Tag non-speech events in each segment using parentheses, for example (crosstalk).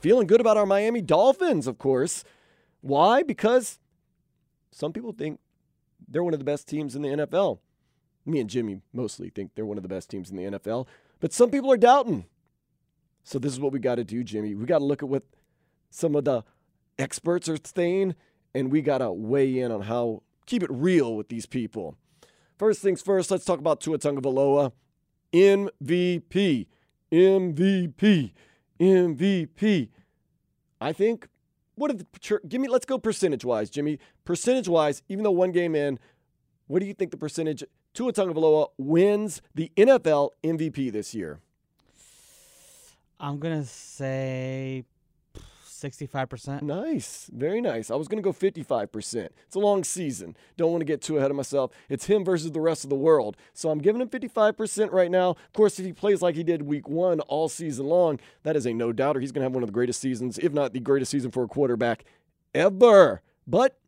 Feeling good about our Miami Dolphins, of course. Why? Because some people think they're one of the best teams in the NFL. Me and Jimmy mostly think they're one of the best teams in the NFL, but some people are doubting. So this is what we got to do, Jimmy. We got to look at what some of the experts are saying, and we got to weigh in on how keep it real with these people. First things first, let's talk about Tua Tagovailoa, MVP, MVP, MVP. I think. What if the give me? Let's go percentage wise, Jimmy. Percentage wise, even though one game in, what do you think the percentage Tua Tagovailoa wins the NFL MVP this year? I'm gonna say sixty-five percent. Nice, very nice. I was gonna go fifty-five percent. It's a long season. Don't want to get too ahead of myself. It's him versus the rest of the world. So I'm giving him fifty-five percent right now. Of course, if he plays like he did Week One all season long, that is a no doubter. He's gonna have one of the greatest seasons, if not the greatest season for a quarterback ever. But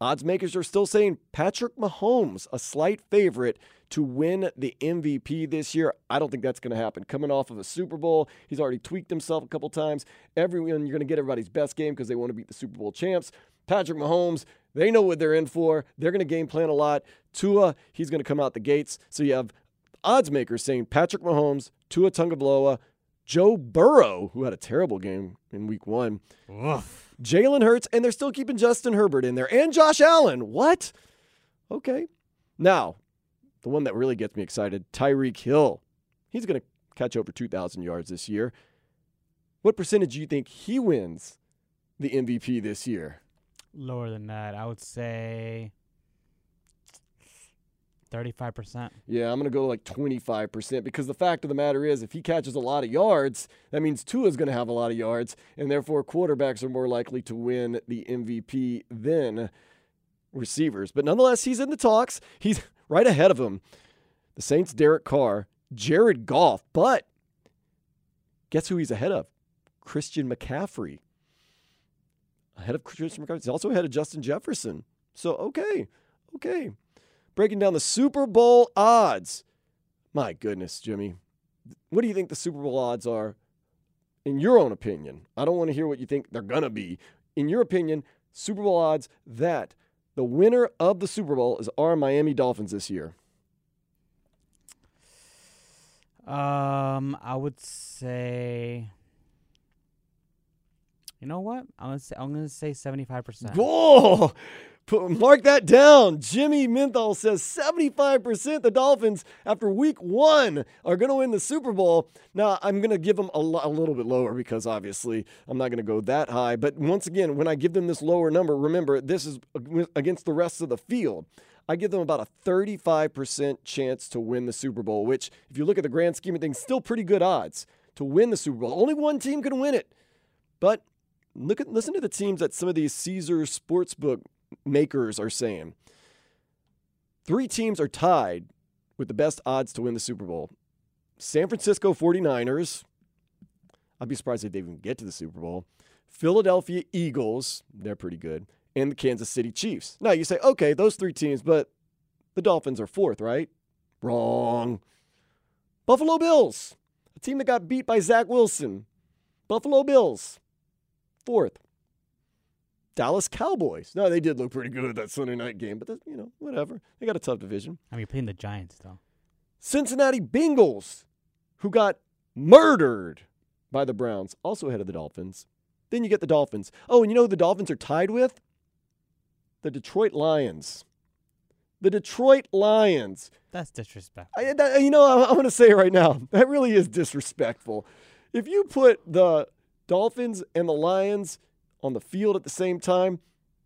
odds makers are still saying Patrick Mahomes, a slight favorite to win the MVP this year. I don't think that's going to happen. Coming off of a Super Bowl, he's already tweaked himself a couple times. Everyone, you're going to get everybody's best game because they want to beat the Super Bowl champs. Patrick Mahomes, they know what they're in for. They're going to game plan a lot. Tua, he's going to come out the gates. So you have odds makers saying Patrick Mahomes, Tua Tagovailoa, Joe Burrow, who had a terrible game in Week One, Jalen Hurts, and they're still keeping Justin Herbert in there and Josh Allen. What? Okay. Now, the one that really gets me excited, Tyreek Hill. He's going to catch over 2,000 yards this year. What percentage do you think he wins the MVP this year? Lower than that, I would say thirty-five percent. Yeah, I'm going to go like 25% because the fact of the matter is, if he catches a lot of yards, that means Tua's going to have a lot of yards, and therefore quarterbacks are more likely to win the MVP than receivers. But nonetheless, he's in the talks. He's right ahead of him. The Saints' Derek Carr, Jared Goff, but guess who he's ahead of? Christian McCaffrey. Ahead of Christian McCaffrey. He's also ahead of Justin Jefferson. So, okay, okay. Breaking down the Super Bowl odds. My goodness, Jimmy. What do you think the Super Bowl odds are, in your own opinion? I don't want to hear what you think they're going to be. In your opinion, Super Bowl odds that the winner of the Super Bowl is our Miami Dolphins this year. Um, I would say. You know what? I'm gonna say I'm gonna say seventy-five percent. Whoa! Mark that down. Jimmy Menthal says 75% the Dolphins after week one are going to win the Super Bowl. Now, I'm going to give them a, lo- a little bit lower because obviously I'm not going to go that high. But once again, when I give them this lower number, remember, this is against the rest of the field. I give them about a 35% chance to win the Super Bowl, which, if you look at the grand scheme of things, still pretty good odds to win the Super Bowl. Only one team can win it. But look at listen to the teams that some of these Caesar Sportsbook makers are saying. Three teams are tied with the best odds to win the Super Bowl. San Francisco 49ers. I'd be surprised if they even get to the Super Bowl. Philadelphia Eagles, they're pretty good. And the Kansas City Chiefs. Now you say, okay, those three teams, but the Dolphins are fourth, right? Wrong. Buffalo Bills, a team that got beat by Zach Wilson. Buffalo Bills, fourth. Dallas Cowboys. No, they did look pretty good that Sunday night game, but you know, whatever. They got a tough division. I mean, you're playing the Giants though. Cincinnati Bengals, who got murdered by the Browns, also ahead of the Dolphins. Then you get the Dolphins. Oh, and you know who the Dolphins are tied with? The Detroit Lions. The Detroit Lions. That's disrespectful. I, that, you know, I, I'm going to say it right now. That really is disrespectful. If you put the Dolphins and the Lions on the field at the same time,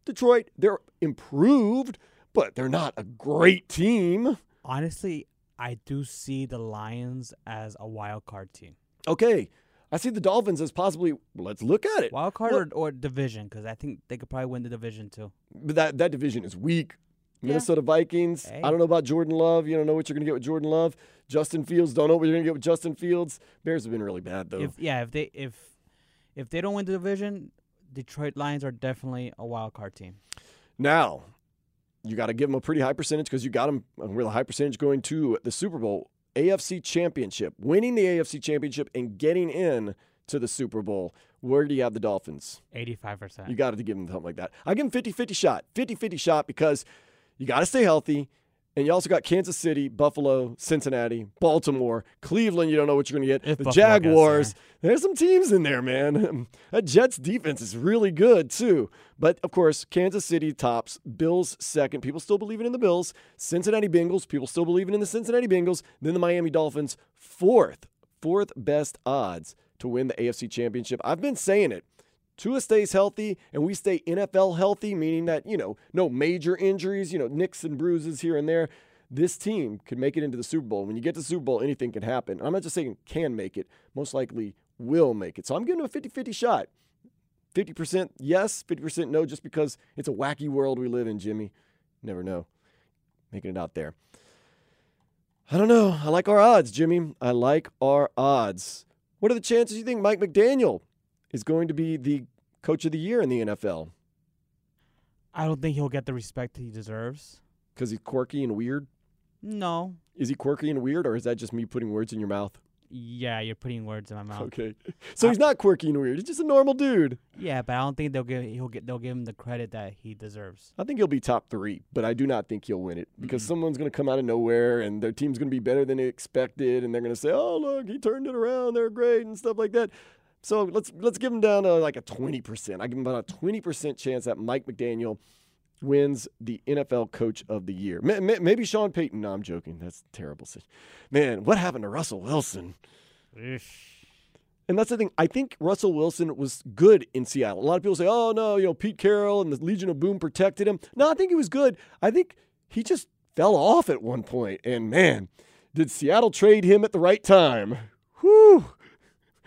Detroit, they're improved, but they're not a great team. Honestly, I do see the Lions as a wild card team. Okay, I see the Dolphins as possibly. Let's look at it. Wild card or, or division, because I think they could probably win the division too. but that that division is weak. Yeah. Minnesota Vikings. Hey. I don't know about Jordan Love. You don't know what you're going to get with Jordan Love. Justin Fields. Don't know what you're going to get with Justin Fields. Bears have been really bad though. If yeah, if they if if they don't win the division, Detroit Lions are definitely a wild card team. Now, you got to give them a pretty high percentage because you got them a really high percentage going to the Super Bowl, AFC Championship, winning the AFC Championship and getting in to the Super Bowl. Where do you have the Dolphins? Eighty-five percent. You got to give them something like that. I give them 50 50 shot. 50 50 shot because you got to stay healthy. And you also got Kansas City, Buffalo, Cincinnati, Baltimore, Cleveland. You don't know what you're going to get. If the Buffalo Jaguars. There's some teams in there, man. (laughs) that Jets defense is really good, too. But of course, Kansas City tops, Bills second. People still believing in the Bills. Cincinnati Bengals, people still believing in the Cincinnati Bengals. Then the Miami Dolphins, fourth, fourth best odds to win the AFC Championship. I've been saying it. Tua stays healthy and we stay NFL healthy, meaning that, you know, no major injuries, you know, nicks and bruises here and there. This team could make it into the Super Bowl. When you get to the Super Bowl, anything can happen. I'm not just saying can make it, most likely will make it. So I'm giving them a 50 50 shot. 50% yes, 50% no, just because it's a wacky world we live in, Jimmy. Never know. Making it out there. I don't know. I like our odds, Jimmy. I like our odds. What are the chances you think Mike McDaniel is going to be the coach of the year in the NFL? I don't think he'll get the respect he deserves. Because he's quirky and weird? No. Is he quirky and weird, or is that just me putting words in your mouth? Yeah, you're putting words in my mouth. Okay. So he's not quirky and weird. He's just a normal dude. Yeah, but I don't think they'll give he'll get they'll give him the credit that he deserves. I think he'll be top three, but I do not think he'll win it because someone's going to come out of nowhere and their team's going to be better than they expected, and they're going to say, "Oh, look, he turned it around. They're great and stuff like that." So let's let's give him down to like a twenty percent. I give him about a twenty percent chance that Mike McDaniel wins the NFL Coach of the Year. Ma- ma- Maybe Sean Payton. No, I'm joking. That's terrible. Man, what happened to Russell Wilson? And that's the thing. I think Russell Wilson was good in Seattle. A lot of people say, "Oh no, you know Pete Carroll and the Legion of Boom protected him." No, I think he was good. I think he just fell off at one point. And man, did Seattle trade him at the right time? Whew.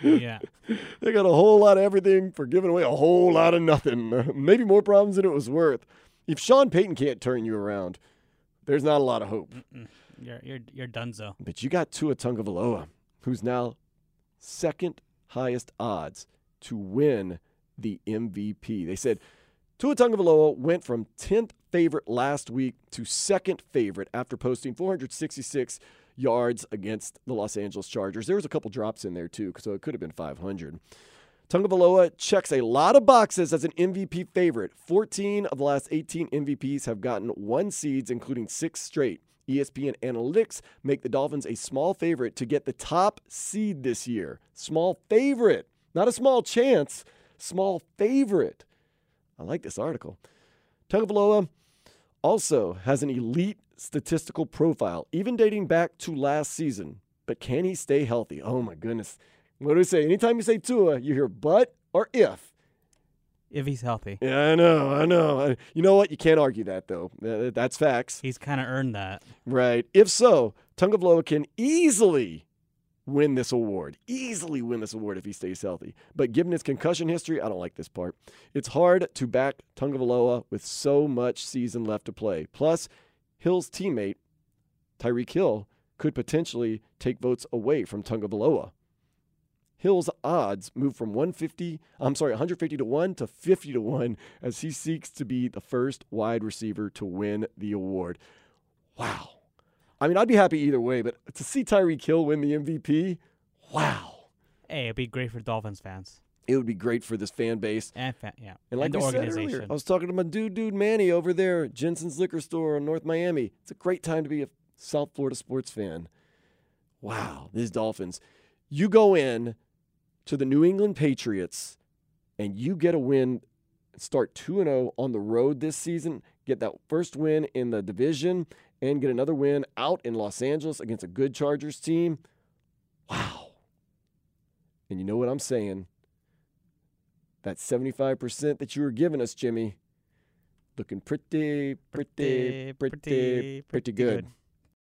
Yeah. (laughs) They got a whole lot of everything for giving away a whole lot of nothing. (laughs) Maybe more problems than it was worth. If Sean Payton can't turn you around, there's not a lot of hope. You're you're you're donezo. But you got Tua Tungavaloa, who's now second highest odds to win the MVP. They said Tua Tungavaloa went from 10th favorite last week to second favorite after posting 466 yards against the Los Angeles Chargers. There was a couple drops in there too, so it could have been 500. Tungavaloa checks a lot of boxes as an MVP favorite. 14 of the last 18 MVPs have gotten one seeds, including six straight. ESPN analytics make the Dolphins a small favorite to get the top seed this year. Small favorite, not a small chance, small favorite. I like this article. Tungavaloa also has an elite statistical profile, even dating back to last season. But can he stay healthy? Oh my goodness. What do we say? Anytime you say Tua, you hear but or if. If he's healthy. Yeah, I know, I know. You know what? You can't argue that though. That's facts. He's kind of earned that. Right. If so, Tungavloa can easily win this award. Easily win this award if he stays healthy. But given his concussion history, I don't like this part. It's hard to back Tungavaloa with so much season left to play. Plus, Hill's teammate, Tyreek Hill, could potentially take votes away from Tungavaloa. Hill's odds move from 150, I'm sorry, 150 to 1 to 50 to 1 as he seeks to be the first wide receiver to win the award. Wow. I mean, I'd be happy either way, but to see Tyreek Hill win the MVP, wow. Hey, it'd be great for Dolphins fans It would be great for this fan base. and fan, yeah, And like the we said earlier, I was talking to my dude, dude Manny over there, Jensen's Liquor Store in North Miami. It's a great time to be a South Florida sports fan. Wow, these Dolphins. You go in to the New England Patriots and you get a win, start 2 0 on the road this season, get that first win in the division, and get another win out in Los Angeles against a good Chargers team, wow. And you know what I'm saying? That 75% that you were giving us, Jimmy, looking pretty, pretty, pretty, pretty, pretty good.